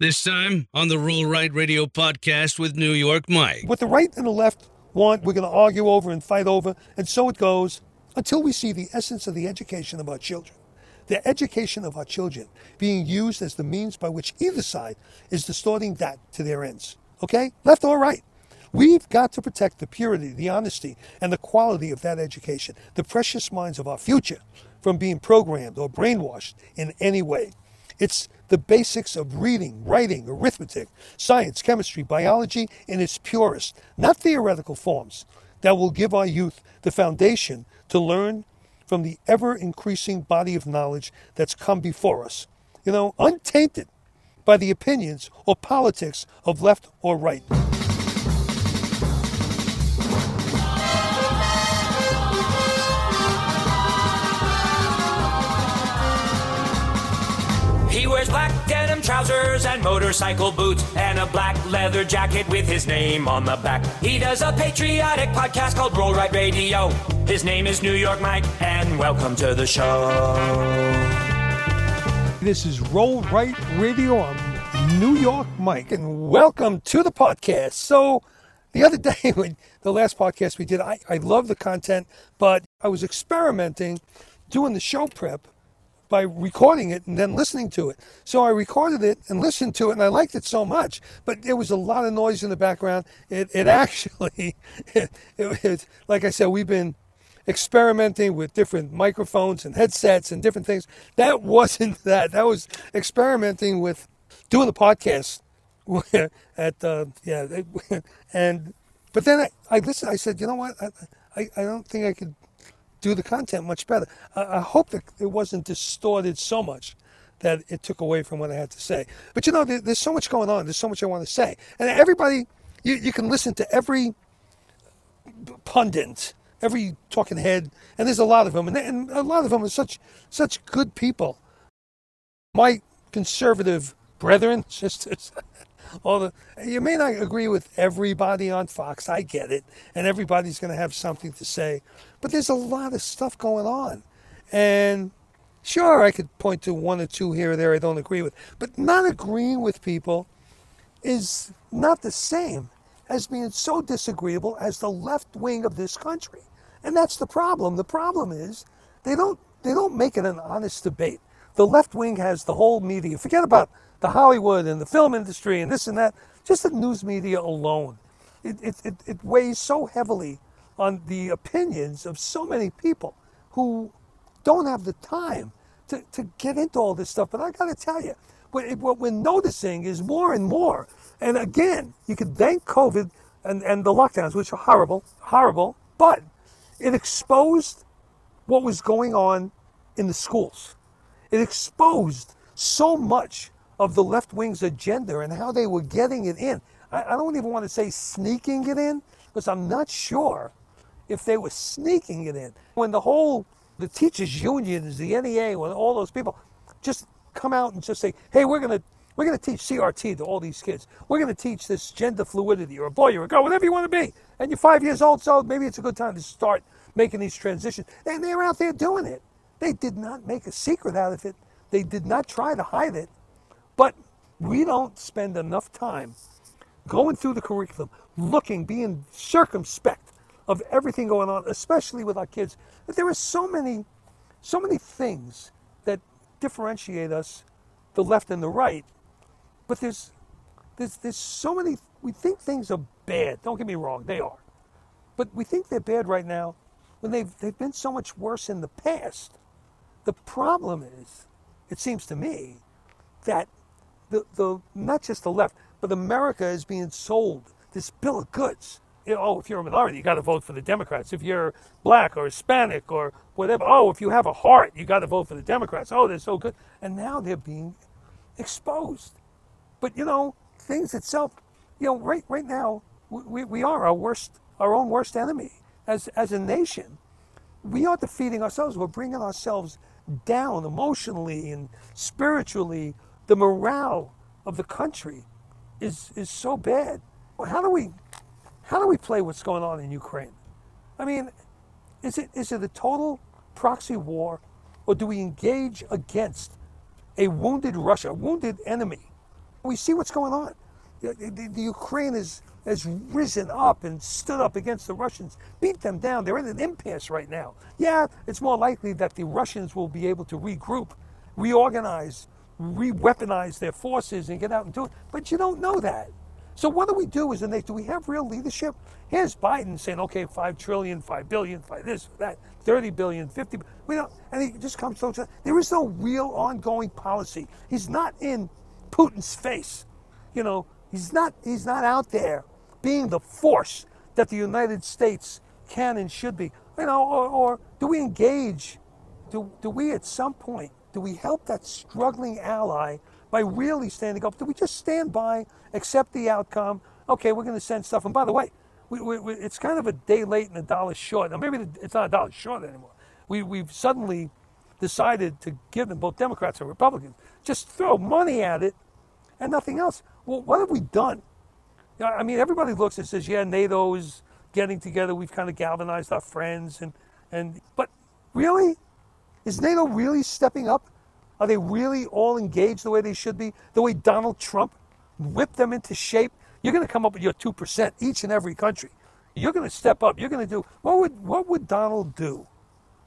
This time on the Roll Right Radio podcast with New York Mike. What the right and the left want, we're going to argue over and fight over, and so it goes until we see the essence of the education of our children. The education of our children being used as the means by which either side is distorting that to their ends. Okay? Left or right. We've got to protect the purity, the honesty, and the quality of that education, the precious minds of our future, from being programmed or brainwashed in any way. It's the basics of reading, writing, arithmetic, science, chemistry, biology in its purest, not theoretical forms, that will give our youth the foundation to learn from the ever increasing body of knowledge that's come before us. You know, untainted by the opinions or politics of left or right. Trousers and motorcycle boots and a black leather jacket with his name on the back. He does a patriotic podcast called Roll Right Radio. His name is New York Mike, and welcome to the show. This is Roll Right Radio. I'm New York Mike, and welcome to the podcast. So, the other day, when the last podcast we did, I, I love the content, but I was experimenting doing the show prep by recording it and then listening to it. So I recorded it and listened to it, and I liked it so much. But there was a lot of noise in the background. It, it actually, it, it, it, like I said, we've been experimenting with different microphones and headsets and different things. That wasn't that. That was experimenting with doing the podcast at uh, yeah, and but then I, I listened. I said, you know what? I, I, I don't think I could do the content much better. I, I hope that it wasn't distorted so much that it took away from what I had to say. But you know, there, there's so much going on. There's so much I want to say, and everybody, you, you can listen to every pundit, every talking head, and there's a lot of them, and, and a lot of them are such such good people. My conservative brethren, sisters, all the you may not agree with everybody on Fox. I get it, and everybody's going to have something to say, but there's a lot of stuff going on, and sure, I could point to one or two here or there I don't agree with, but not agreeing with people is not the same as being so disagreeable as the left wing of this country, and that's the problem. The problem is they don't they don't make it an honest debate. The left wing has the whole media. Forget about the Hollywood and the film industry and this and that. Just the news media alone. It, it, it, it weighs so heavily on the opinions of so many people who don't have the time to, to get into all this stuff. But I got to tell you, what, what we're noticing is more and more. And again, you could thank COVID and, and the lockdowns, which are horrible, horrible, but it exposed what was going on in the schools. It exposed so much of the left wing's agenda and how they were getting it in. I, I don't even want to say sneaking it in, because I'm not sure if they were sneaking it in. When the whole, the teachers' unions, the NEA, when all those people just come out and just say, hey, we're going to we're going to teach CRT to all these kids. We're going to teach this gender fluidity. You're a boy, you're a girl, whatever you want to be. And you're five years old, so maybe it's a good time to start making these transitions. And they're out there doing it. They did not make a secret out of it. They did not try to hide it. But we don't spend enough time going through the curriculum, looking, being circumspect of everything going on, especially with our kids. But there are so many, so many things that differentiate us, the left and the right. But there's, there's, there's so many. We think things are bad. Don't get me wrong, they are. But we think they're bad right now when they've they've been so much worse in the past. The problem is, it seems to me, that the, the not just the left, but America is being sold this bill of goods. You know, oh, if you're a minority, you got to vote for the Democrats. If you're black or Hispanic or whatever, oh, if you have a heart, you got to vote for the Democrats. Oh, they're so good. And now they're being exposed. But you know, things itself, you know, right right now, we, we are our worst, our own worst enemy as as a nation. We are defeating ourselves. We're bringing ourselves down emotionally and spiritually. The morale of the country is is so bad. How do we how do we play what's going on in Ukraine? I mean, is it is it a total proxy war, or do we engage against a wounded Russia, a wounded enemy, We see what's going on. The, the, the Ukraine is, has risen up and stood up against the Russians, beat them down. They're in an impasse right now. Yeah, it's more likely that the Russians will be able to regroup, reorganize, re weaponize their forces and get out and do it. But you don't know that. So what do we do as a nation? Do we have real leadership? Here's Biden saying, okay, five trillion, five billion, five this, that, 30 billion, 50. We don't, and he just comes to there is no real ongoing policy. He's not in Putin's face. You know, he's not he's not out there being the force that the United States can and should be. You know, or, or do we engage? Do, do we at some point, do we help that struggling ally by really standing up? Do we just stand by, accept the outcome? Okay, we're going to send stuff. And by the way, we, we, we, it's kind of a day late and a dollar short. Now, maybe it's not a dollar short anymore. We, we've suddenly decided to give them, both Democrats and Republicans, just throw money at it and nothing else. Well, what have we done? I mean, everybody looks and says, yeah, NATO is getting together. We've kind of galvanized our friends. and, and But really? Is NATO really stepping up? Are they really all engaged the way they should be? The way Donald Trump whipped them into shape? You're going to come up with your 2% each and every country. You're going to step up. You're going to do what would what would Donald do?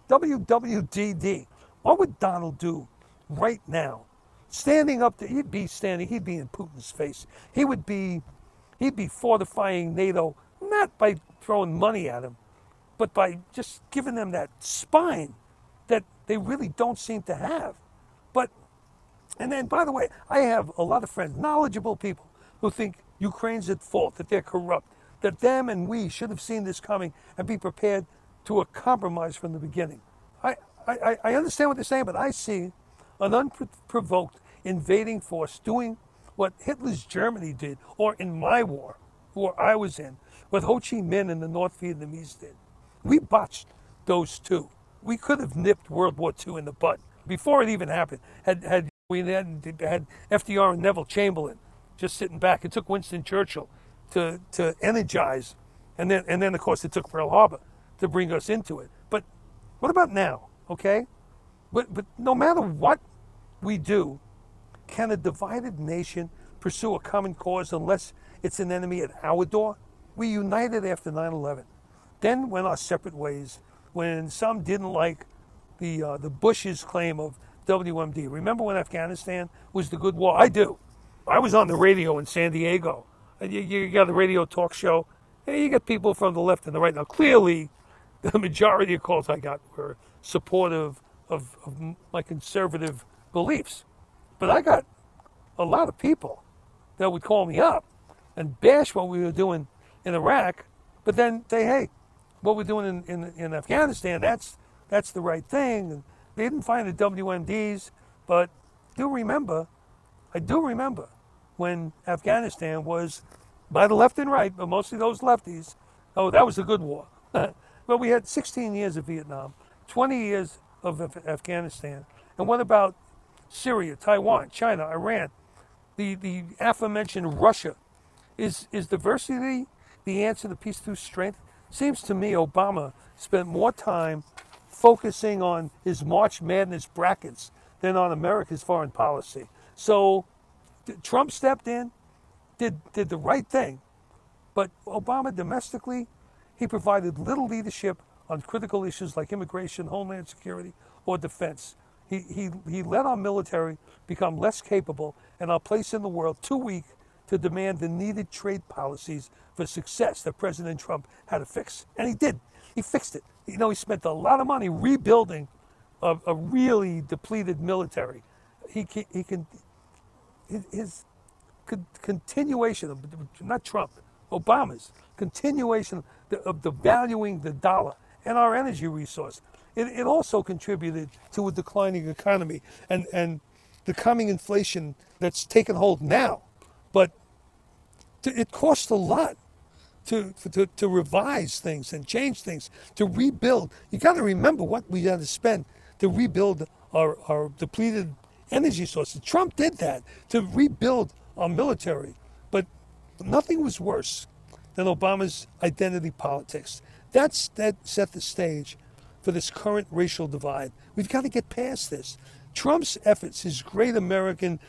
WWDD. What would Donald do right now? Standing up, to, he'd be standing. He'd be in Putin's face. He would be, he'd be fortifying NATO not by throwing money at him, but by just giving them that spine they really don't seem to have. But, and then, by the way, I have a lot of friends, knowledgeable people, who think Ukraine's at fault, that they're corrupt, that them and we should have seen this coming and be prepared to a compromise from the beginning. I, I, I understand what they're saying, but I see an unprovoked invading force doing what Hitler's Germany did, or in my war, war I was in, what Ho Chi Minh and the North Vietnamese did. We botched those two. We could have nipped World War II in the bud before it even happened. Had had we had, had FDR and Neville Chamberlain just sitting back, it took Winston Churchill to to energize, and then and then of course it took Pearl Harbor to bring us into it. But what about now? Okay, but but no matter what we do, can a divided nation pursue a common cause unless it's an enemy at our door? We united after 9/11, then went our separate ways. When some didn't like the uh, the Bush's claim of WMD. Remember when Afghanistan was the good war? I do. I was on the radio in San Diego. You, you got a radio talk show. You get people from the left and the right. Now, clearly, the majority of calls I got were supportive of, of my conservative beliefs. But I got a lot of people that would call me up and bash what we were doing in Iraq, but then say, hey, what we're doing in, in, in Afghanistan, that's that's the right thing. They didn't find the WMDs, but do remember, I do remember when Afghanistan was by the left and right, but mostly those lefties. Oh, that was a good war. but we had 16 years of Vietnam, 20 years of Afghanistan. And what about Syria, Taiwan, China, Iran, the, the aforementioned Russia? Is, is diversity the answer to peace through strength? Seems to me Obama spent more time focusing on his March Madness brackets than on America's foreign policy. So Trump stepped in, did, did the right thing, but Obama domestically, he provided little leadership on critical issues like immigration, homeland security, or defense. He, he, he let our military become less capable and our place in the world too weak to demand the needed trade policies for success that President Trump had to fix. And he did. He fixed it. You know, he spent a lot of money rebuilding a, a really depleted military. He, he, he can, his continuation of, not Trump, Obama's continuation of the valuing the dollar and our energy resource. It, it also contributed to a declining economy and, and the coming inflation that's taken hold now. But it costs a lot to, to, to revise things and change things, to rebuild. You got to remember what we had to spend to rebuild our, our depleted energy sources. Trump did that to rebuild our military. But nothing was worse than Obama's identity politics. That's, that set the stage for this current racial divide. We've got to get past this. Trump's efforts, his great American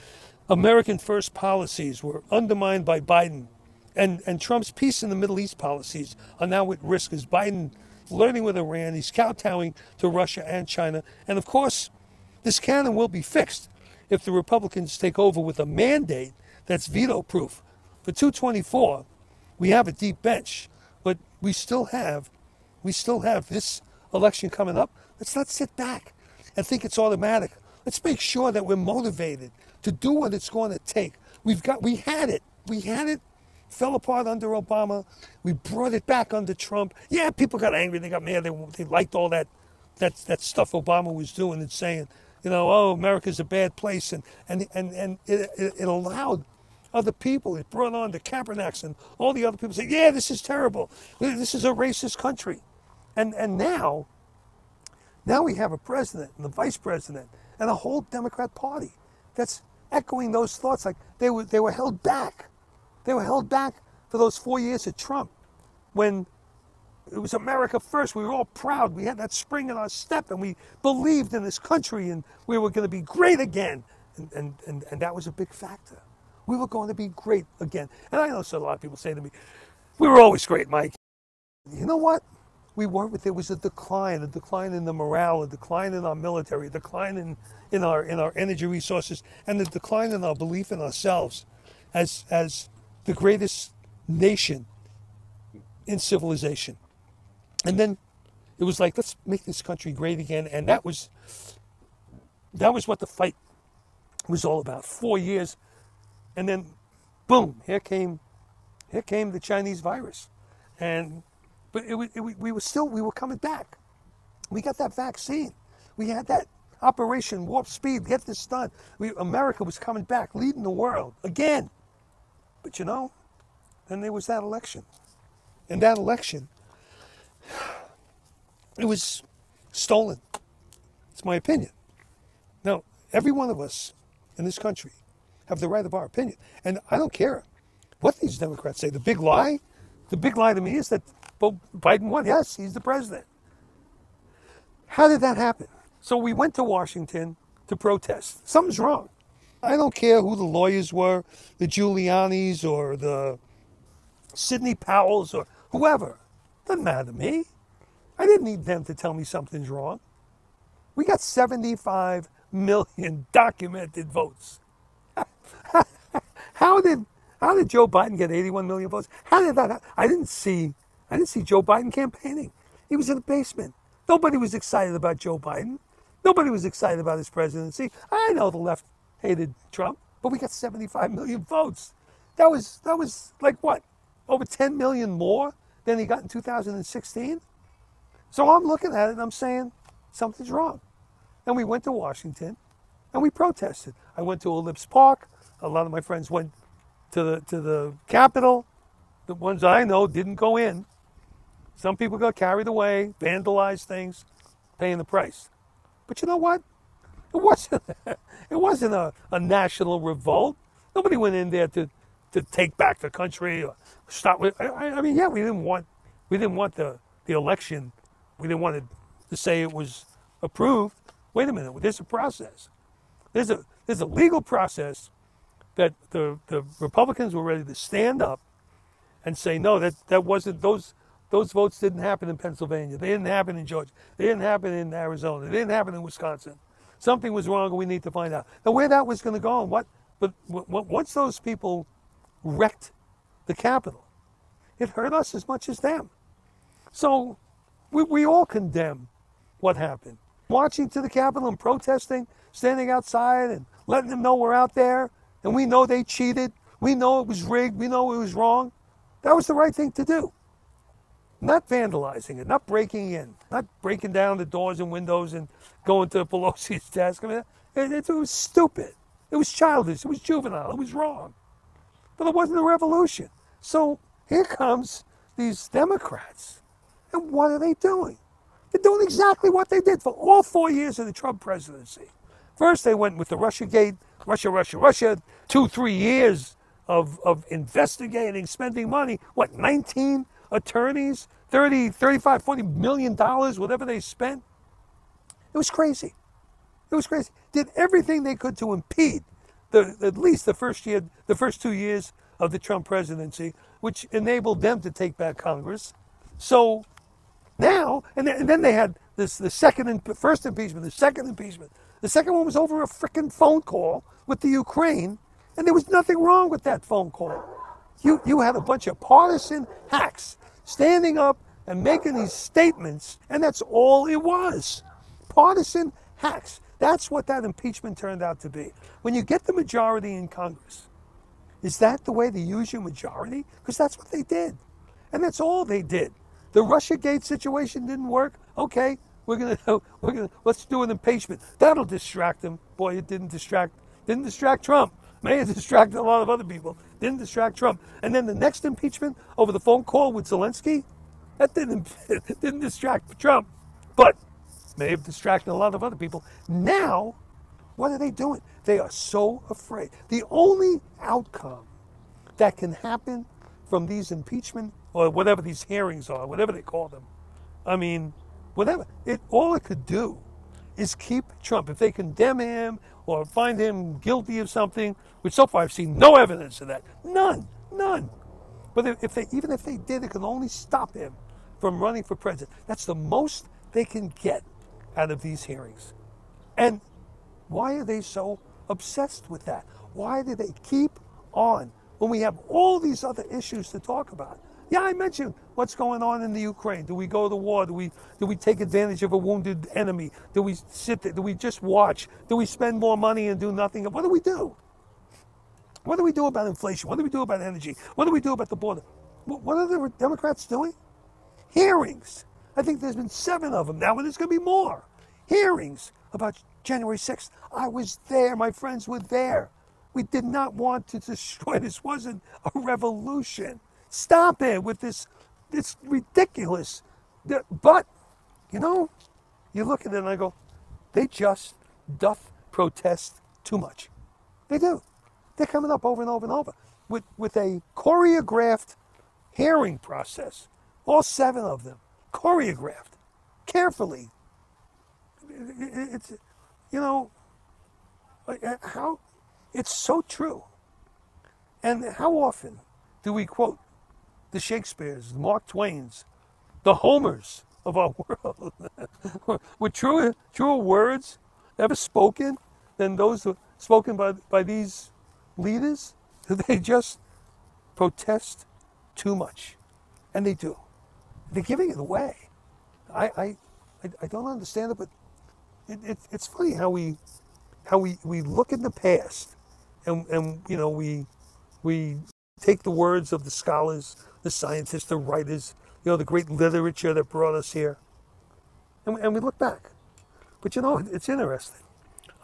American first policies were undermined by Biden. And, and Trump's peace in the Middle East policies are now at risk as Biden flirting with Iran. He's kowtowing to Russia and China. And of course, this cannon will be fixed if the Republicans take over with a mandate that's veto proof. For 224, we have a deep bench, but we still have we still have this election coming up. Let's not sit back and think it's automatic. Let's make sure that we're motivated to do what it's going to take. We've got we had it. We had it fell apart under Obama. We brought it back under Trump. Yeah, people got angry. They got mad. They, they liked all that, that, that stuff Obama was doing and saying, you know, oh, America's a bad place. And, and, and, and it, it, it allowed other people. It brought on the Kaepernicks and all the other people say, yeah, this is terrible. This is a racist country. And, and now, now we have a president and a vice president and a whole Democrat Party that's echoing those thoughts like they were, they were held back they were held back for those four years of Trump when it was America first. We were all proud. We had that spring in our step and we believed in this country and we were going to be great again. And, and, and, and that was a big factor. We were going to be great again. And I know so a lot of people say to me, we were always great, Mike. You know what? We weren't. There was a decline, a decline in the morale, a decline in our military, a decline in, in, our, in our energy resources, and a decline in our belief in ourselves as, as the greatest nation in civilization. And then it was like, let's make this country great again. And that was that was what the fight was all about. Four years. And then boom, here came here came the Chinese virus. And but it, it, we were still we were coming back. We got that vaccine. We had that Operation Warp Speed, get this done. We, America was coming back, leading the world again. But you know, then there was that election. And that election, it was stolen. It's my opinion. Now, every one of us in this country have the right of our opinion. And I don't care what these Democrats say. The big lie, the big lie to me is that Biden won. Yes, he's the president. How did that happen? So we went to Washington to protest. Something's wrong. I don't care who the lawyers were, the Giulianis or the Sidney Powells or whoever. Doesn't matter to me. I didn't need them to tell me something's wrong. We got 75 million documented votes. how did how did Joe Biden get 81 million votes? How did that? I didn't see I didn't see Joe Biden campaigning. He was in the basement. Nobody was excited about Joe Biden. Nobody was excited about his presidency. I know the left hated Trump, but we got 75 million votes. That was that was like what? Over 10 million more than he got in 2016. So I'm looking at it and I'm saying something's wrong. And we went to Washington and we protested. I went to Ellipse Park. A lot of my friends went to the to the Capitol. The ones I know didn't go in. Some people got carried away, vandalized things, paying the price. But you know what? It wasn't, it wasn't a, a national revolt. Nobody went in there to, to take back the country or stop with. I, I mean, yeah, we didn't want we didn't want the, the election. We didn't want to, to say it was approved. Wait a minute, there's a process. There's a there's a legal process that the, the Republicans were ready to stand up and say, no, that, that wasn't those those votes didn't happen in Pennsylvania. They didn't happen in Georgia. They didn't happen in Arizona. They didn't happen in Wisconsin. Something was wrong, and we need to find out. Now, where that was going to go, and what, but once those people wrecked the Capitol, it hurt us as much as them. So we, we all condemn what happened. Marching to the Capitol and protesting, standing outside and letting them know we're out there, and we know they cheated. We know it was rigged. We know it was wrong. That was the right thing to do. Not vandalizing it, not breaking in, not breaking down the doors and windows and going to Pelosi's desk. I mean, it, it, it was stupid. It was childish. It was juvenile. It was wrong. But it wasn't a revolution. So here comes these Democrats. And what are they doing? They're doing exactly what they did for all four years of the Trump presidency. First, they went with the Russia Gate, Russia, Russia, Russia, two, three years of, of investigating, spending money. What, 19 attorneys, 30, 35, 40 million dollars, whatever they spent. It was crazy. It was crazy. Did everything they could to impede the at least the first year, the first two years of the Trump presidency, which enabled them to take back Congress. So now, and then, and then they had this the second and first impeachment, the second impeachment. The second one was over a freaking phone call with the Ukraine, and there was nothing wrong with that phone call. You you had a bunch of partisan hacks standing up and making these statements, and that's all it was. Partisan hacks. That's what that impeachment turned out to be. When you get the majority in Congress, is that the way they use your majority? Because that's what they did. And that's all they did. The Russiagate situation didn't work. Okay, we're gonna we're gonna let's do an impeachment. That'll distract them. Boy, it didn't distract didn't distract Trump. May have distracted a lot of other people. Didn't distract Trump. And then the next impeachment over the phone call with Zelensky, that didn't didn't distract Trump, but may have distracted a lot of other people. Now, what are they doing? They are so afraid. The only outcome that can happen from these impeachment or whatever these hearings are, whatever they call them, I mean, whatever it all it could do is keep Trump. If they condemn him or find him guilty of something, which so far I've seen no evidence of that, none, none. But if they, even if they did, it can only stop him from running for president. That's the most they can get out of these hearings. And why are they so obsessed with that? Why do they keep on when we have all these other issues to talk about? Yeah, I mentioned what's going on in the Ukraine. Do we go to war? Do we do we take advantage of a wounded enemy? Do we sit there? Do we just watch? Do we spend more money and do nothing? What do we do? What do we do about inflation? What do we do about energy? What do we do about the border? What are the Democrats doing? Hearings. I think there's been seven of them now, and there's going to be more. Hearings about January 6th. I was there. My friends were there. We did not want to destroy. This wasn't a revolution. Stop it with this. It's ridiculous. But, you know, you look at it and I go, they just doth protest too much. They do. They're coming up over and over and over with, with a choreographed hearing process. All seven of them, choreographed, carefully. It's, you know, how, it's so true. And how often do we quote the Shakespeares, the Mark Twains, the Homers of our world. Were truer, truer words ever spoken than those spoken by, by these leaders? They just protest too much. And they do. They're giving it away. I, I, I don't understand it, but it, it, it's funny how we, how we, we look in the past and, and you know, we, we take the words of the scholars the scientists, the writers, you know, the great literature that brought us here. And, and we look back. But you know, it's interesting.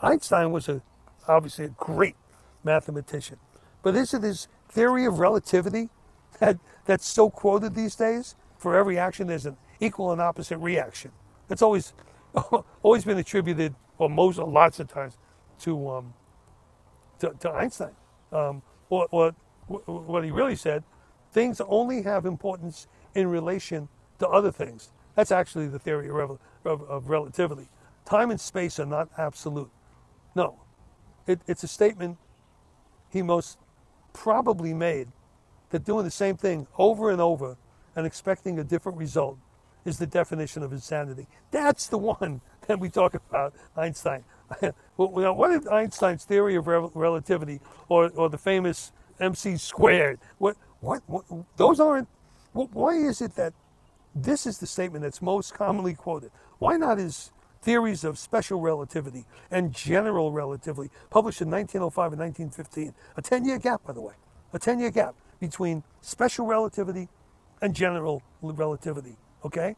Einstein was a, obviously a great mathematician. But is it his theory of relativity that, that's so quoted these days? For every action, there's an equal and opposite reaction. That's always, always been attributed, or most, or lots of times, to, um, to, to Einstein. Um, or, or what he really said things only have importance in relation to other things. That's actually the theory of, of, of relativity. Time and space are not absolute. No, it, it's a statement he most probably made that doing the same thing over and over and expecting a different result is the definition of insanity. That's the one that we talk about, Einstein. what is Einstein's theory of relativity or, or the famous MC squared? What, what, what those aren't. Why is it that this is the statement that's most commonly quoted? Why not his theories of special relativity and general relativity, published in 1905 and 1915? A 10 year gap, by the way. A 10 year gap between special relativity and general relativity. Okay?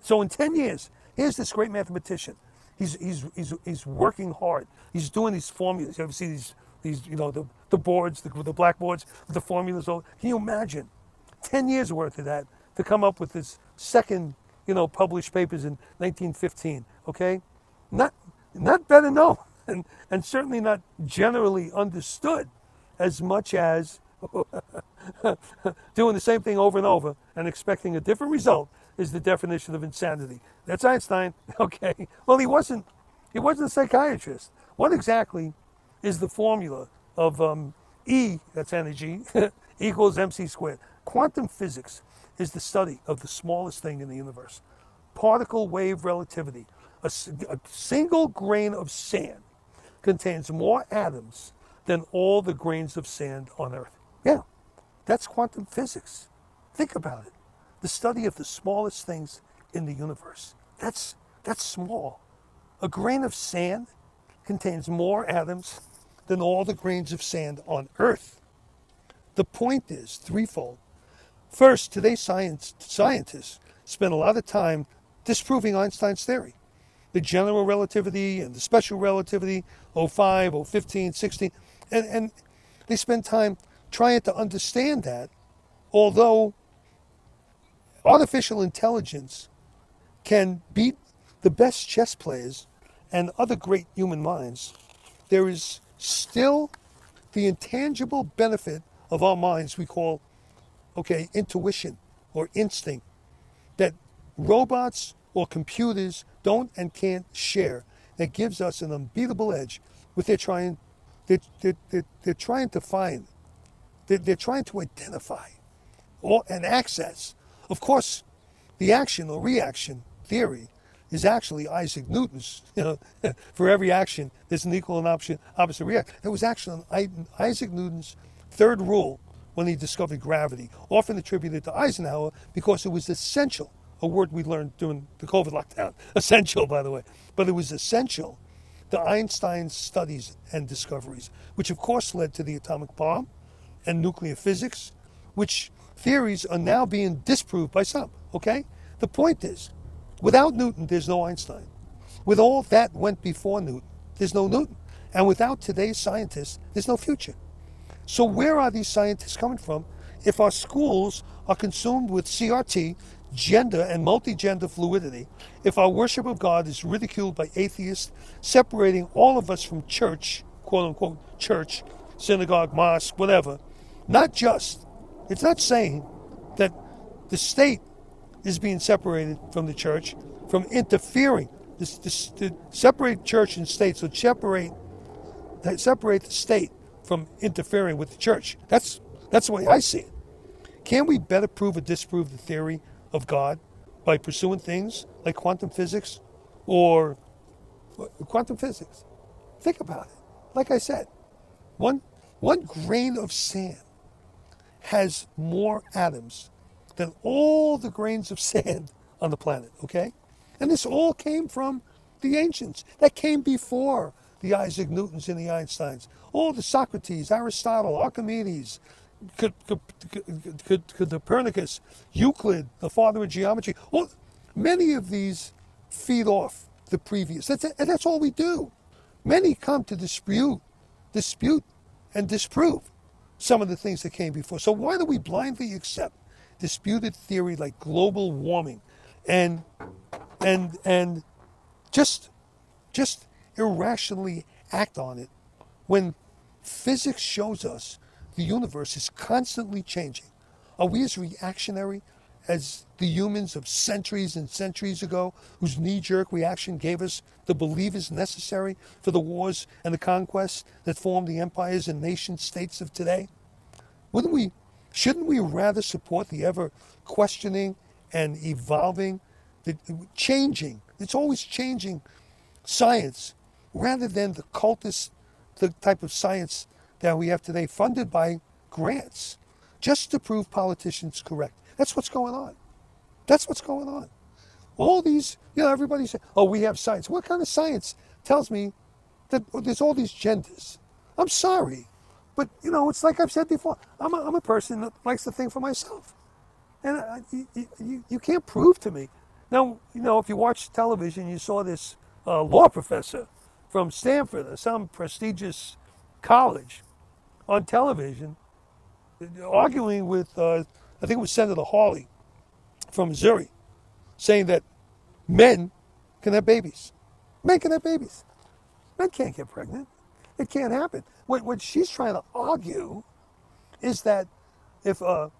So in 10 years, here's this great mathematician. He's, he's, he's, he's working hard. He's doing these formulas. You ever see these these, you know, the, the boards, the, the blackboards the formulas. All. Can you imagine 10 years worth of that to come up with this second, you know, published papers in 1915, okay? Not, not better known and, and certainly not generally understood as much as doing the same thing over and over and expecting a different result is the definition of insanity. That's Einstein. Okay. Well, he wasn't. He wasn't a psychiatrist. What exactly is the formula of um, E, that's energy, equals mc squared. Quantum physics is the study of the smallest thing in the universe. Particle wave relativity. A single grain of sand contains more atoms than all the grains of sand on Earth. Yeah, that's quantum physics. Think about it. The study of the smallest things in the universe. That's, that's small. A grain of sand contains more atoms than all the grains of sand on Earth. The point is threefold. First, today's science, scientists spend a lot of time disproving Einstein's theory. The general relativity and the special relativity, 05, 015, 16, and, and they spend time trying to understand that, although artificial intelligence can beat the best chess players and other great human minds, there is still the intangible benefit of our minds we call, okay, intuition or instinct that robots or computers don't and can't share that gives us an unbeatable edge what they're trying they're, they're, they're, they're trying to find they're, they're trying to identify or, and access. Of course the action or reaction theory is actually Isaac Newton's. You know, for every action, there's an equal and opposite, opposite reaction. That was actually Isaac Newton's third rule when he discovered gravity, often attributed to Eisenhower because it was essential. A word we learned during the COVID lockdown. Essential, by the way. But it was essential to Einstein's studies and discoveries, which of course led to the atomic bomb and nuclear physics, which theories are now being disproved by some. Okay? The point is, without Newton, there's no Einstein. With all that went before Newton, there's no Newton. And without today's scientists, there's no future. So where are these scientists coming from if our schools are consumed with CRT, gender and multi-gender fluidity, if our worship of God is ridiculed by atheists, separating all of us from church, quote unquote church, synagogue, mosque, whatever, not just, it's not saying that the state is being separated from the church, from interfering. This, this, to separate church and state, so separate, separate the state from interfering with the church. That's, that's the way I see it. Can we better prove or disprove the theory of God by pursuing things like quantum physics or quantum physics? Think about it. Like I said, one, one grain of sand has more atoms than all the grains of sand on the planet, okay? And this all came from the ancients. That came before the Isaac Newtons and the Einsteins. All the Socrates, Aristotle, Archimedes, could could Copernicus, Euclid, the father of geometry. All, many of these feed off the previous. That's, and that's all we do. Many come to dispute, dispute, and disprove some of the things that came before. So why do we blindly accept disputed theory like global warming and and and just just irrationally act on it when physics shows us the universe is constantly changing? Are we as reactionary as the humans of centuries and centuries ago, whose knee jerk reaction gave us the belief is necessary for the wars and the conquests that formed the empires and nation states of today? Wouldn't we, shouldn't we rather support the ever questioning and evolving, the changing, it's always changing science rather than the cultist the type of science that we have today funded by grants just to prove politicians correct. That's what's going on. That's what's going on. All these, you know, everybody says, oh, we have science. What kind of science tells me that there's all these genders? I'm sorry. But, you know, it's like I've said before, I'm a, I'm a person that likes to think for myself. And I, you, you, you can't prove to me. Now, you know, if you watch television, you saw this uh, law professor from Stanford or some prestigious college on television arguing with, uh, I think it was Senator Hawley from Missouri, saying that men can have babies. Men can have babies. Men can't get pregnant. It can't happen. What, what she's trying to argue is that if a,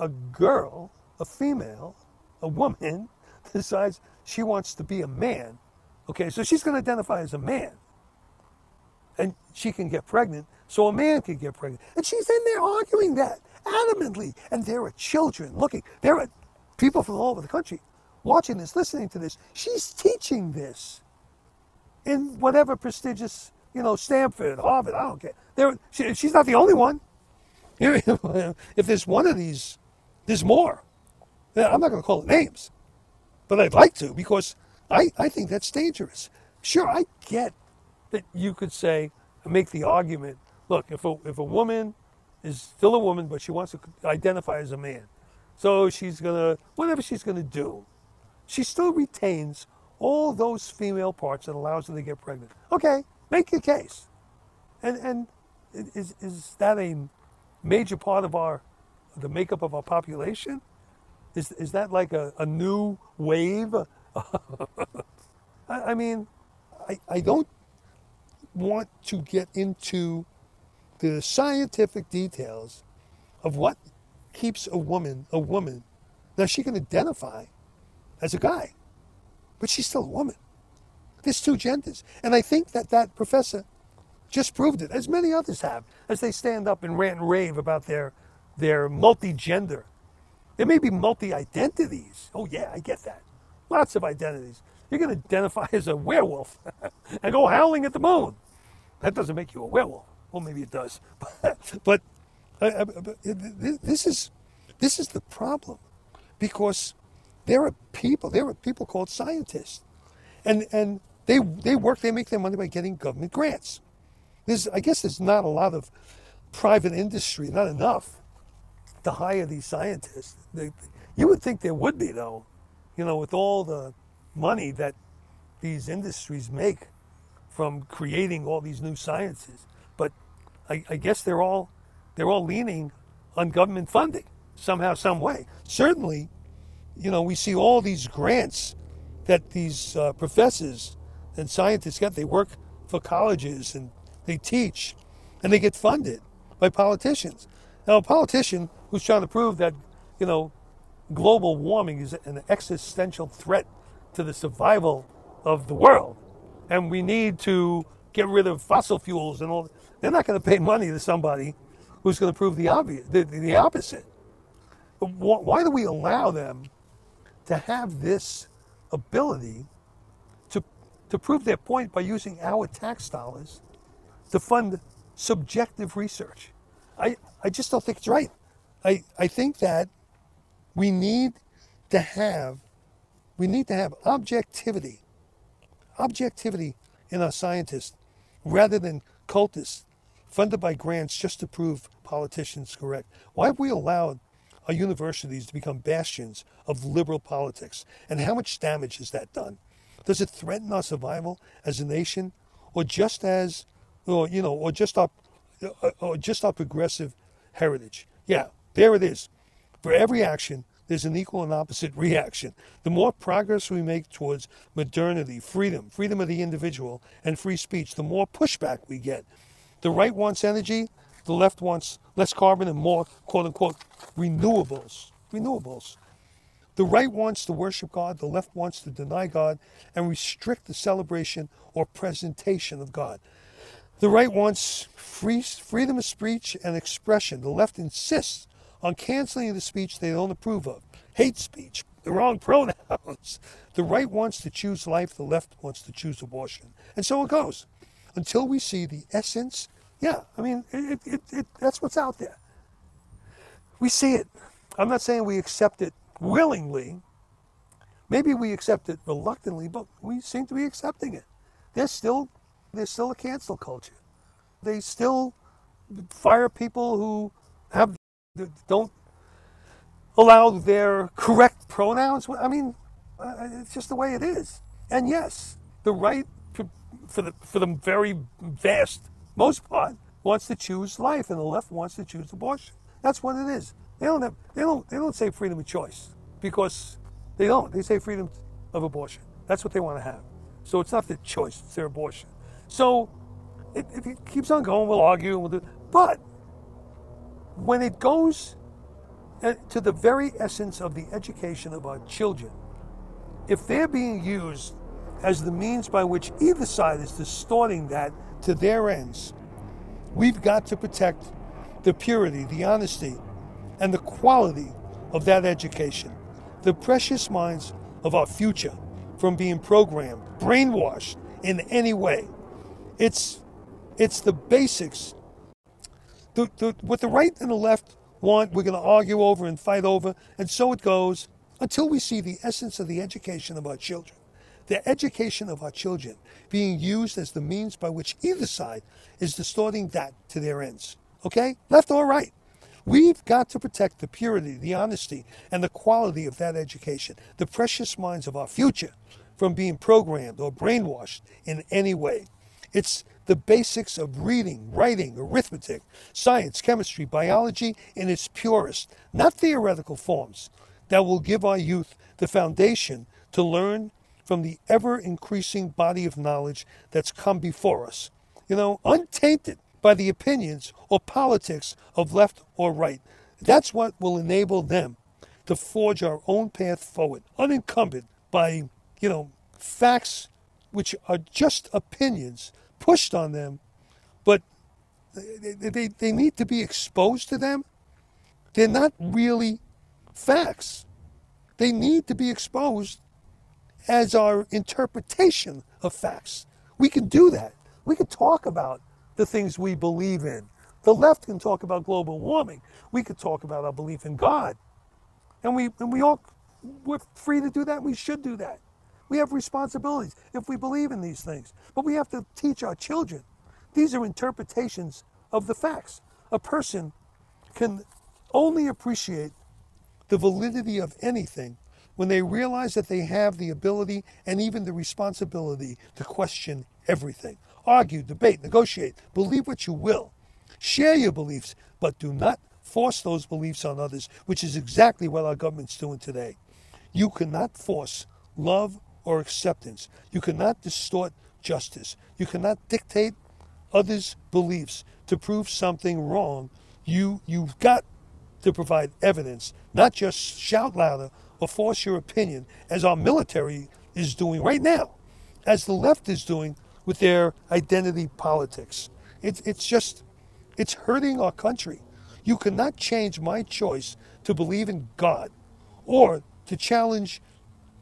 a girl, a female, a woman decides she wants to be a man, okay, so she's going to identify as a man, and she can get pregnant, so a man could get pregnant. And she's in there arguing that adamantly. And there are children looking. There are people from all over the country watching this, listening to this. She's teaching this in whatever prestigious, you know, Stanford, Harvard, I don't care. There, she, she's not the only one. If there's one of these, there's more. I'm not going to call it names, but I'd like to because I, I think that's dangerous. Sure, I get that you could say, make the argument look, if a, if a woman is still a woman, but she wants to identify as a man, so she's going to, whatever she's going to do, she still retains all those female parts that allows her to get pregnant. Okay, make your case. And, and is, is that a major part of our, the makeup of our population? Is, is that like a, a new wave? I, I mean, I, I don't want to get into the scientific details of what keeps a woman a woman. Now she can identify as a guy, but she's still a woman. There's two genders, and I think that that professor just proved it, as many others have, as they stand up and rant and rave about their their multi-gender. There may be multi-identities. Oh yeah, I get that. Lots of identities. You can identify as a werewolf and go howling at the moon. That doesn't make you a werewolf. Well, maybe it does, but, uh, but this is this is the problem because there are people there are people called scientists, and and they they work they make their money by getting government grants. There's I guess there's not a lot of private industry, not enough to hire these scientists. They, you would think there would be though, you know, with all the money that these industries make from creating all these new sciences. But I, I guess they're all they're all leaning on government funding somehow, some way. Certainly, you know, we see all these grants that these uh, professors and scientists get. They work for colleges and they teach, and they get funded by politicians. Now, a politician who's trying to prove that, you know, global warming is an existential threat to the survival of the world and we need to get rid of fossil fuels and all. They're not going to pay money to somebody who's going to prove the obvious, the, the opposite. Why do we allow them to have this ability to, prove their point by using our tax dollars to fund subjective research? I, I just don't think it's right. I, I think that we need to have we need to have objectivity objectivity in our scientists rather than cultists funded by grants just to prove politicians correct. Why have we allowed our universities to become bastions of liberal politics? And how much damage has that done? Does it threaten our survival as a nation, or just as, or you know, or just our, or just our progressive heritage? Yeah, there it is. For every action, there's an equal and opposite reaction. The more progress we make towards modernity, freedom, freedom of the individual, and free speech, the more pushback we get. The right wants energy, the left wants less carbon and more quote unquote renewables. Renewables. The right wants to worship God, the left wants to deny God and restrict the celebration or presentation of God. The right wants free, freedom of speech and expression. The left insists on canceling the speech they don't approve of. Hate speech, the wrong pronouns. The right wants to choose life, the left wants to choose abortion. And so it goes. Until we see the essence, yeah, I mean, it, it, it, that's what's out there. We see it. I'm not saying we accept it willingly. Maybe we accept it reluctantly, but we seem to be accepting it. There's still, there's still a cancel culture. They still fire people who have don't allow their correct pronouns. I mean, uh, it's just the way it is. And yes, the right, for the, for the very vast most part, wants to choose life, and the left wants to choose abortion. That's what it is. They don't have, they don't, they don't say freedom of choice because they don't. They say freedom of abortion. That's what they want to have. So it's not their choice; it's their abortion. So if it keeps on going, we'll argue. and We'll do, but when it goes uh, to the very essence of the education of our children, if they're being used as the means by which either side is distorting that to their ends, We've got to protect the purity, the honesty, and the quality of that education, the precious minds of our future from being programmed, brainwashed in any way. It's, it's the basics. The, the, what the right and the left want, we're going to argue over and fight over, and so it goes until we see the essence of the education of our children. The education of our children being used as the means by which either side is distorting that to their ends. Okay? Left or right. We've got to protect the purity, the honesty, and the quality of that education, the precious minds of our future, from being programmed or brainwashed in any way. It's the basics of reading, writing, arithmetic, science, chemistry, biology in its purest, not theoretical forms, that will give our youth the foundation to learn from the ever increasing body of knowledge that's come before us. You know, untainted by the opinions or politics of left or right. That's what will enable them to forge our own path forward, unencumbered by, you know, facts which are just opinions pushed on them, but they, they, they need to be exposed to them. They're not really facts. They need to be exposed as our interpretation of facts. We can do that. We can talk about the things we believe in. The left can talk about global warming. We could talk about our belief in God. And we, and we all, we're free to do that. We should do that. We have responsibilities if we believe in these things. But we have to teach our children. These are interpretations of the facts. A person can only appreciate the validity of anything when they realize that they have the ability and even the responsibility to question everything argue, debate, negotiate, believe what you will. Share your beliefs, but do not force those beliefs on others, which is exactly what our government's doing today. You cannot force love or acceptance. You cannot distort justice. You cannot dictate others' beliefs to prove something wrong. You, you've got to provide evidence, not just shout louder or force your opinion, as our military is doing right now, as the left is doing with their identity politics. It's, it's just, it's hurting our country. You cannot change my choice to believe in God or to challenge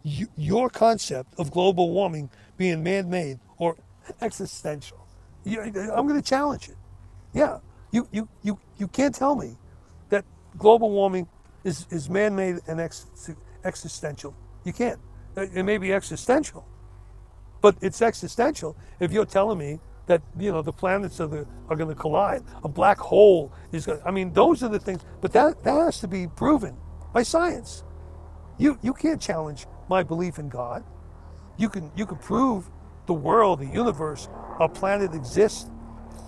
you, your concept of global warming being man made or existential. You, I'm going to challenge it. Yeah, you, you, you, you can't tell me that global warming is, is man made and ex, existential. You can't. It may be existential, but it's existential if you're telling me that you know the planets are, the, are going to collide. A black hole is going. I mean, those are the things. But that that has to be proven by science. You you can't challenge my belief in God. You can you can prove the world, the universe, our planet exists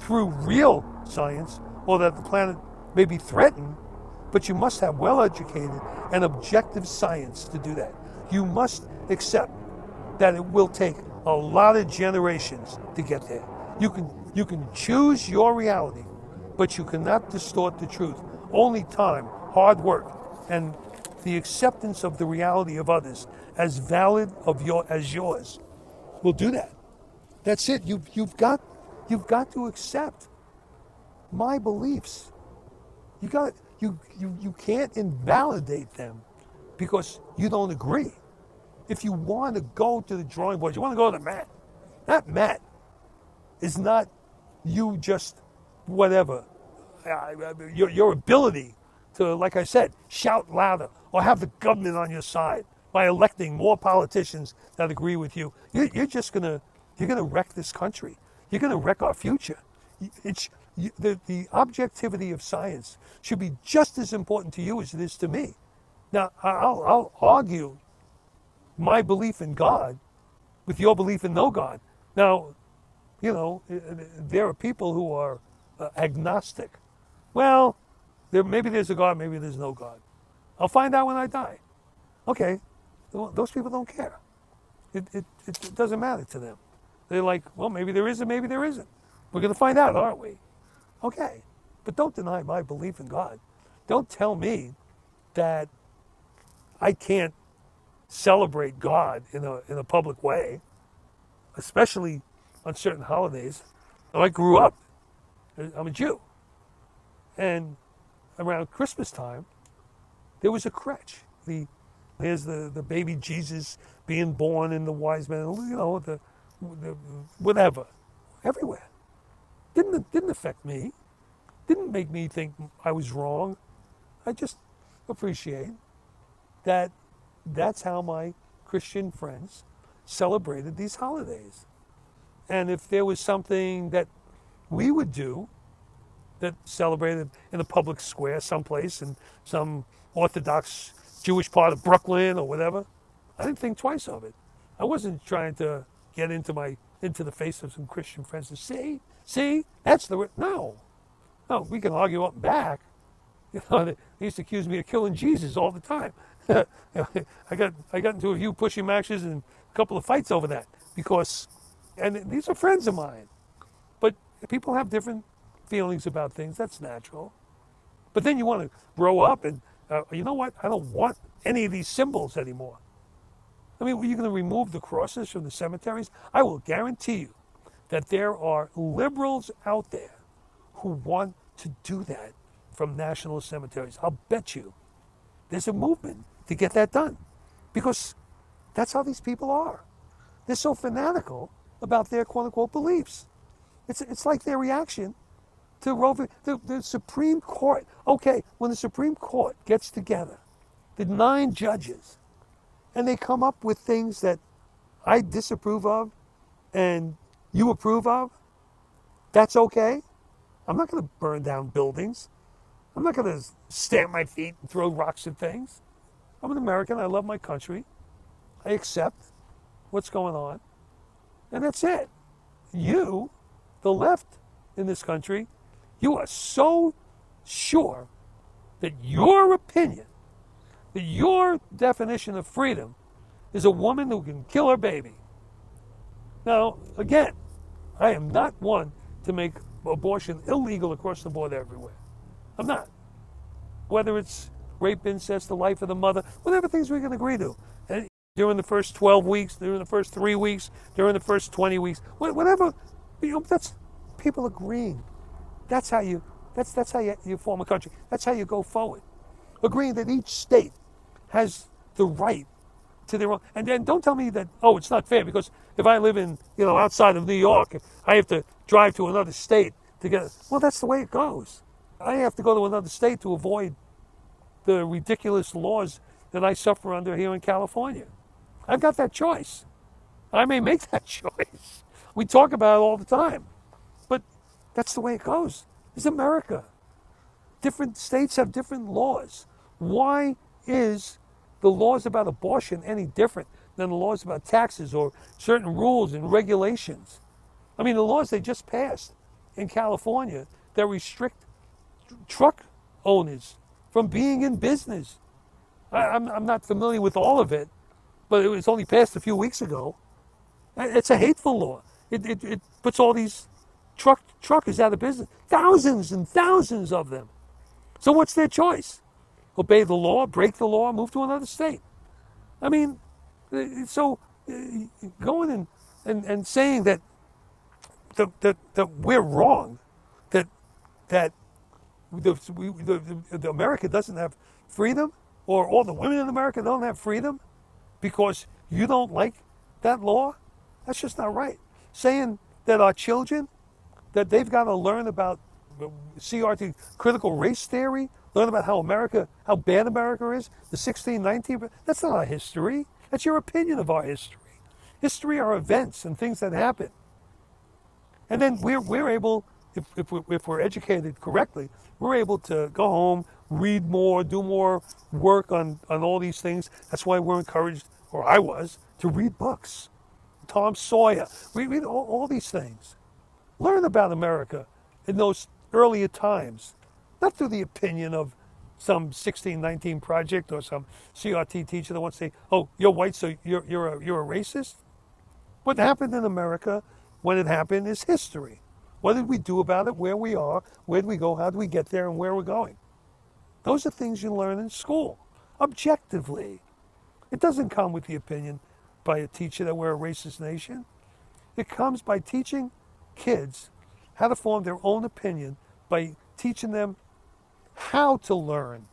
through real science, or that the planet may be threatened. But you must have well-educated and objective science to do that. You must accept that it will take a lot of generations to get there. You can you can choose your reality, but you cannot distort the truth. Only time, hard work, and the acceptance of the reality of others as valid of your as yours will do that. That's it. You you've got you've got to accept my beliefs. You got you you you can't invalidate them because you don't agree if you want to go to the drawing board, you want to go to the mat. That mat is not you just whatever. Your, your ability to, like I said, shout louder or have the government on your side by electing more politicians that agree with you. You're, you're just gonna you're gonna wreck this country. You're gonna wreck our future. It's you, the, the objectivity of science should be just as important to you as it is to me. Now, I'll, I'll argue my belief in God with your belief in no God. Now, you know, there are people who are uh, agnostic. Well, there, maybe there's a God, maybe there's no God. I'll find out when I die. Okay, those people don't care. It, it, it doesn't matter to them. They're like, well, maybe there is and maybe there isn't. We're going to find out, aren't we? Okay, but don't deny my belief in God. Don't tell me that I can't celebrate God in a, in a public way, especially on certain holidays. I grew up uh, I'm a Jew. And around Christmas time, there was a crutch. The here's the, the baby Jesus being born in the wise man, you know, the, the whatever, everywhere. Didn't didn't affect me. Didn't make me think I was wrong. I just appreciate that that's how my Christian friends celebrated these holidays. And if there was something that we would do that celebrated in a public square someplace in some Orthodox Jewish part of Brooklyn or whatever, I didn't think twice of it. I wasn't trying to get into my into the face of some Christian friends and see, see, that's the no, no. We can argue up back. You know, they used to accuse me of killing Jesus all the time. I got I got into a few pushing matches and a couple of fights over that because, and these are friends of mine, but people have different feelings about things. That's natural. But then you want to grow up and uh, you know what? I don't want any of these symbols anymore. I mean, are you're going to remove the crosses from the cemeteries? I will guarantee you that there are liberals out there who want to do that from national cemeteries. I'll bet you there's a movement to get that done because that's how these people are. They're so fanatical about their quote unquote beliefs. It's, it's like their reaction to Roe v. The, the Supreme Court. Okay, when the Supreme Court gets together, the nine judges, and they come up with things that I disapprove of and you approve of, that's okay. I'm not going to burn down buildings. I'm not going to stamp my feet and throw rocks at things. I'm an American. I love my country. I accept what's going on. And that's it. You, the left in this country, you are so sure that your opinion, that your definition of freedom is a woman who can kill her baby. Now, again, I am not one to make abortion illegal across the board everywhere. I'm not. Whether it's rape, incest, the life of the mother, whatever things we can agree to. And during the first 12 weeks, during the first three weeks, during the first 20 weeks, whatever, you know, that's people agreeing. That's how you, that's, that's how you, you form a country. That's how you go forward. Agreeing that each state has the right to their own. And then don't tell me that, oh, it's not fair because if I live in, you know, outside of New York, I have to drive to another state to get, well, that's the way it goes. I have to go to another state to avoid the ridiculous laws that I suffer under here in California. I've got that choice. I may make that choice. We talk about it all the time. But that's the way it goes. It's America. Different states have different laws. Why is the laws about abortion any different than the laws about taxes or certain rules and regulations? I mean, the laws they just passed in California that restrict truck owners from being in business. I, am I'm, I'm not familiar with all of it, but it was only passed a few weeks ago. It's a hateful law. It, it, it puts all these truck truckers out of business, thousands and thousands of them. So what's their choice? Obey the law, break the law, move to another state. I mean, so uh, going and, and, and saying that, that, that, that we're wrong, that, that the, we, the, the, America doesn't have freedom, or all the women in America don't have freedom because you don't like that law, that's just not right. Saying that our children, that they've got to learn about CRT, critical race theory, learn about how America, how bad America is, the 1619, that's not our history. That's your opinion of our history. History are events and things that happen. And then we're, we're able if, if, we, if we're educated correctly, we're able to go home, read more, do more work on, on all these things. That's why we're encouraged, or I was, to read books. Tom Sawyer, we read all, all these things. Learn about America in those earlier times, not through the opinion of some 1619 project or some CRT teacher that wants to say, oh, you're white, so you're, you're, a, you're a racist. What happened in America when it happened is history. What did we do about it? Where we are? Where did we go? How did we get there? And where we're going? Those are things you learn in school, objectively. It doesn't come with the opinion by a teacher that we're a racist nation. It comes by teaching kids how to form their own opinion by teaching them how to learn,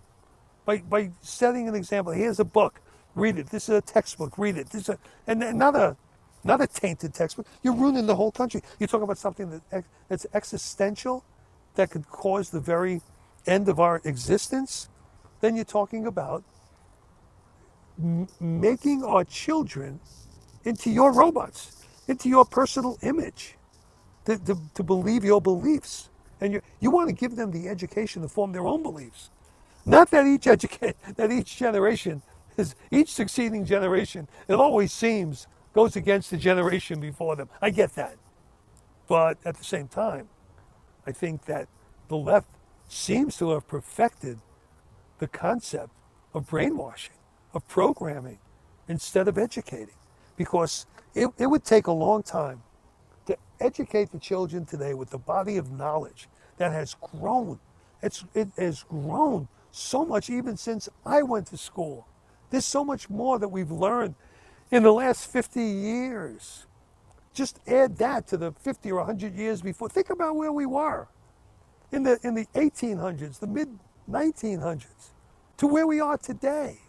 by, by setting an example. Here's a book, read it. This is a textbook, read it. This is a, and, not a not a tainted textbook. You're ruining the whole country. You're talking about something that that's existential, that could cause the very end of our existence. Then you're talking about m- making our children into your robots, into your personal image, to, to, to believe your beliefs. And you, you want to give them the education to form their own beliefs. Not that each educate that each generation is each succeeding generation, it always seems, goes against the generation before them. I get that. But at the same time, I think that the left seems to have perfected the concept of brainwashing, of programming, instead of educating. Because it, it would take a long time to educate the children today with the body of knowledge that has grown. It's, it has grown so much even since I went to school. There's so much more that we've learned in the last 50 years. Just add that to the 50 or 100 years before. Think about where we were in the, in the 1800s, the mid 1900s, to where we are today.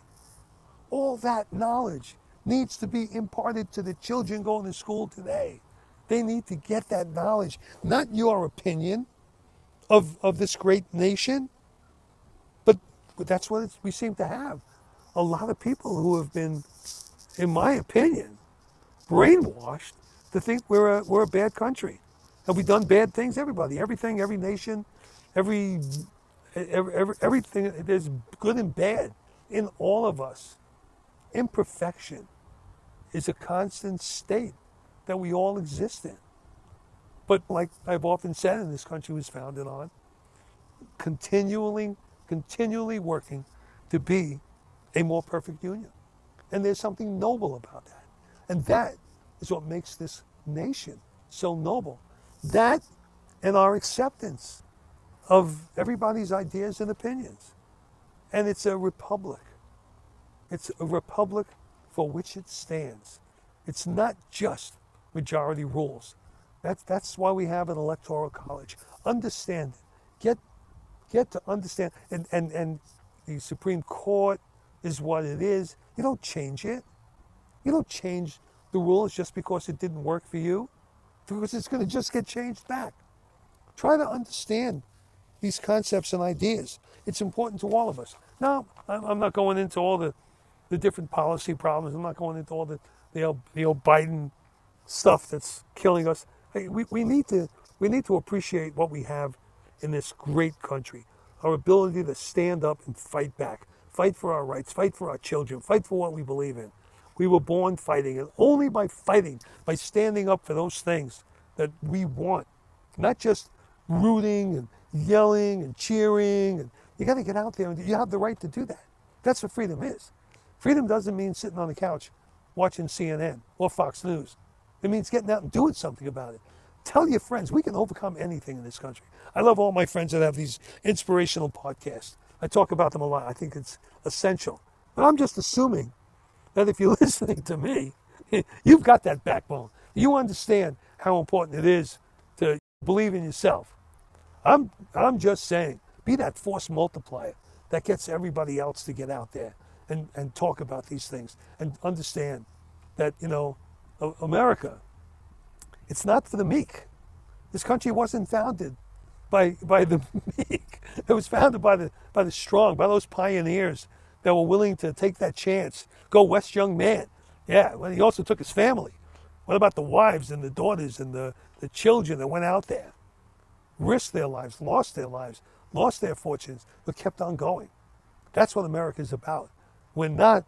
All that knowledge needs to be imparted to the children going to school today. They need to get that knowledge, not your opinion of, of this great nation, but that's what we seem to have. A lot of people who have been, in my opinion, brainwashed to think we're a, we're a bad country. Have we done bad things? Everybody, everything, every nation, every, every, every everything. There's good and bad in all of us. Imperfection is a constant state that we all exist in. But like I've often said, and this country was founded on, continually, continually working to be a more perfect union. And there's something noble about that. And that is what makes this nation so noble. That and our acceptance of everybody's ideas and opinions. And it's a republic. It's a republic for which it stands. It's not just majority rules. That's, that's why we have an electoral college. Understand it. Get, get to understand. And, and, and the Supreme Court is what it is. You don't change it. You don't change the rules just because it didn't work for you, because it's going to just get changed back. Try to understand these concepts and ideas. It's important to all of us. Now, I'm not going into all the, the different policy problems. I'm not going into all the, the, the old Biden stuff that's killing us. Hey, we, we, need to, we need to appreciate what we have in this great country. Our ability to stand up and fight back, fight for our rights, fight for our children, fight for what we believe in. We were born fighting, and only by fighting, by standing up for those things that we want, not just rooting and yelling and cheering. And you got to get out there, and you have the right to do that. That's what freedom is. Freedom doesn't mean sitting on the couch watching CNN or Fox News. It means getting out and doing something about it. Tell your friends we can overcome anything in this country. I love all my friends that have these inspirational podcasts. I talk about them a lot. I think it's essential. But I'm just assuming that if you're listening to me, you've got that backbone. You understand how important it is to believe in yourself. I'm, I'm just saying, be that force multiplier that gets everybody else to get out there and, and talk about these things and understand that, you know, America, it's not for the meek. This country wasn't founded by, by the meek. It was founded by the, by the strong, by those pioneers that were willing to take that chance. Go West Young Man. Yeah, well, he also took his family. What about the wives and the daughters and the, the children that went out there? Risked their lives, lost their lives, lost their fortunes, but kept on going. That's what America is about. We're not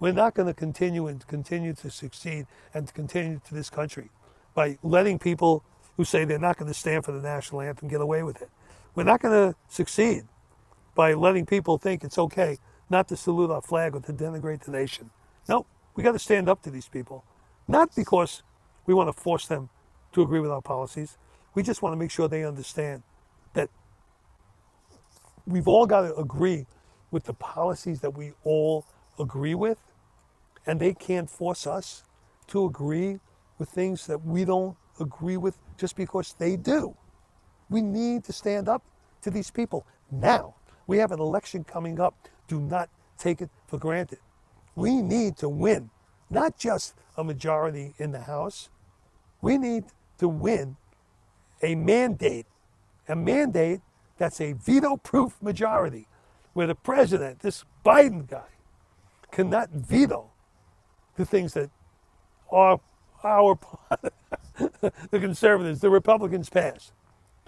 we're not going to continue and continue to succeed and to continue to this country by letting people who say they're not going to stand for the national anthem get away with it. We're not going to succeed by letting people think it's okay not to salute our flag or to denigrate the nation. No, we got to stand up to these people. Not because we want to force them to agree with our policies. We just want to make sure they understand that we've all got to agree with the policies that we all agree with and they can't force us to agree with things that we don't agree with just because they do. We need to stand up to these people now. We have an election coming up. Do not take it for granted. We need to win, not just a majority in the House. We need to win a mandate, a mandate that's a veto proof majority, where the president, this Biden guy, cannot veto the things that are our, the conservatives, the Republicans pass.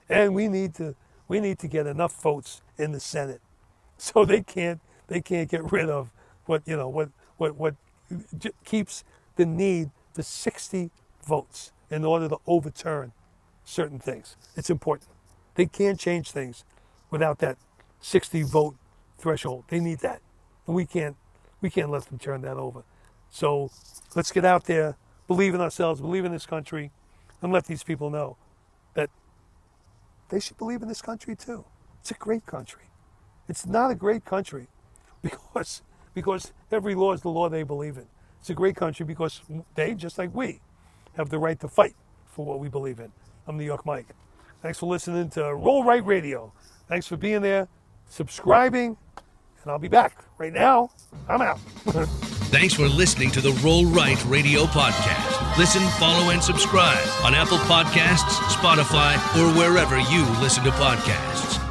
And we need to we need to get enough votes in the Senate so they can't they can't get rid of what you know what what what keeps the need for 60 votes in order to overturn certain things. It's important. They can't change things without that 60 vote threshold. They need that. And we can't we can't let them turn that over. So let's get out there, believe in ourselves, believe in this country, and let these people know that they should believe in this country too. It's a great country. It's not a great country because because every law is the law they believe in. It's a great country because they, just like we, have the right to fight for what we believe in. I'm New York Mike. Thanks for listening to Roll Right Radio. Thanks for being there, subscribing, and I'll be back. Right now, I'm out. Thanks for listening to the Roll Right Radio Podcast. Listen, follow, and subscribe on Apple Podcasts, Spotify, or wherever you listen to podcasts.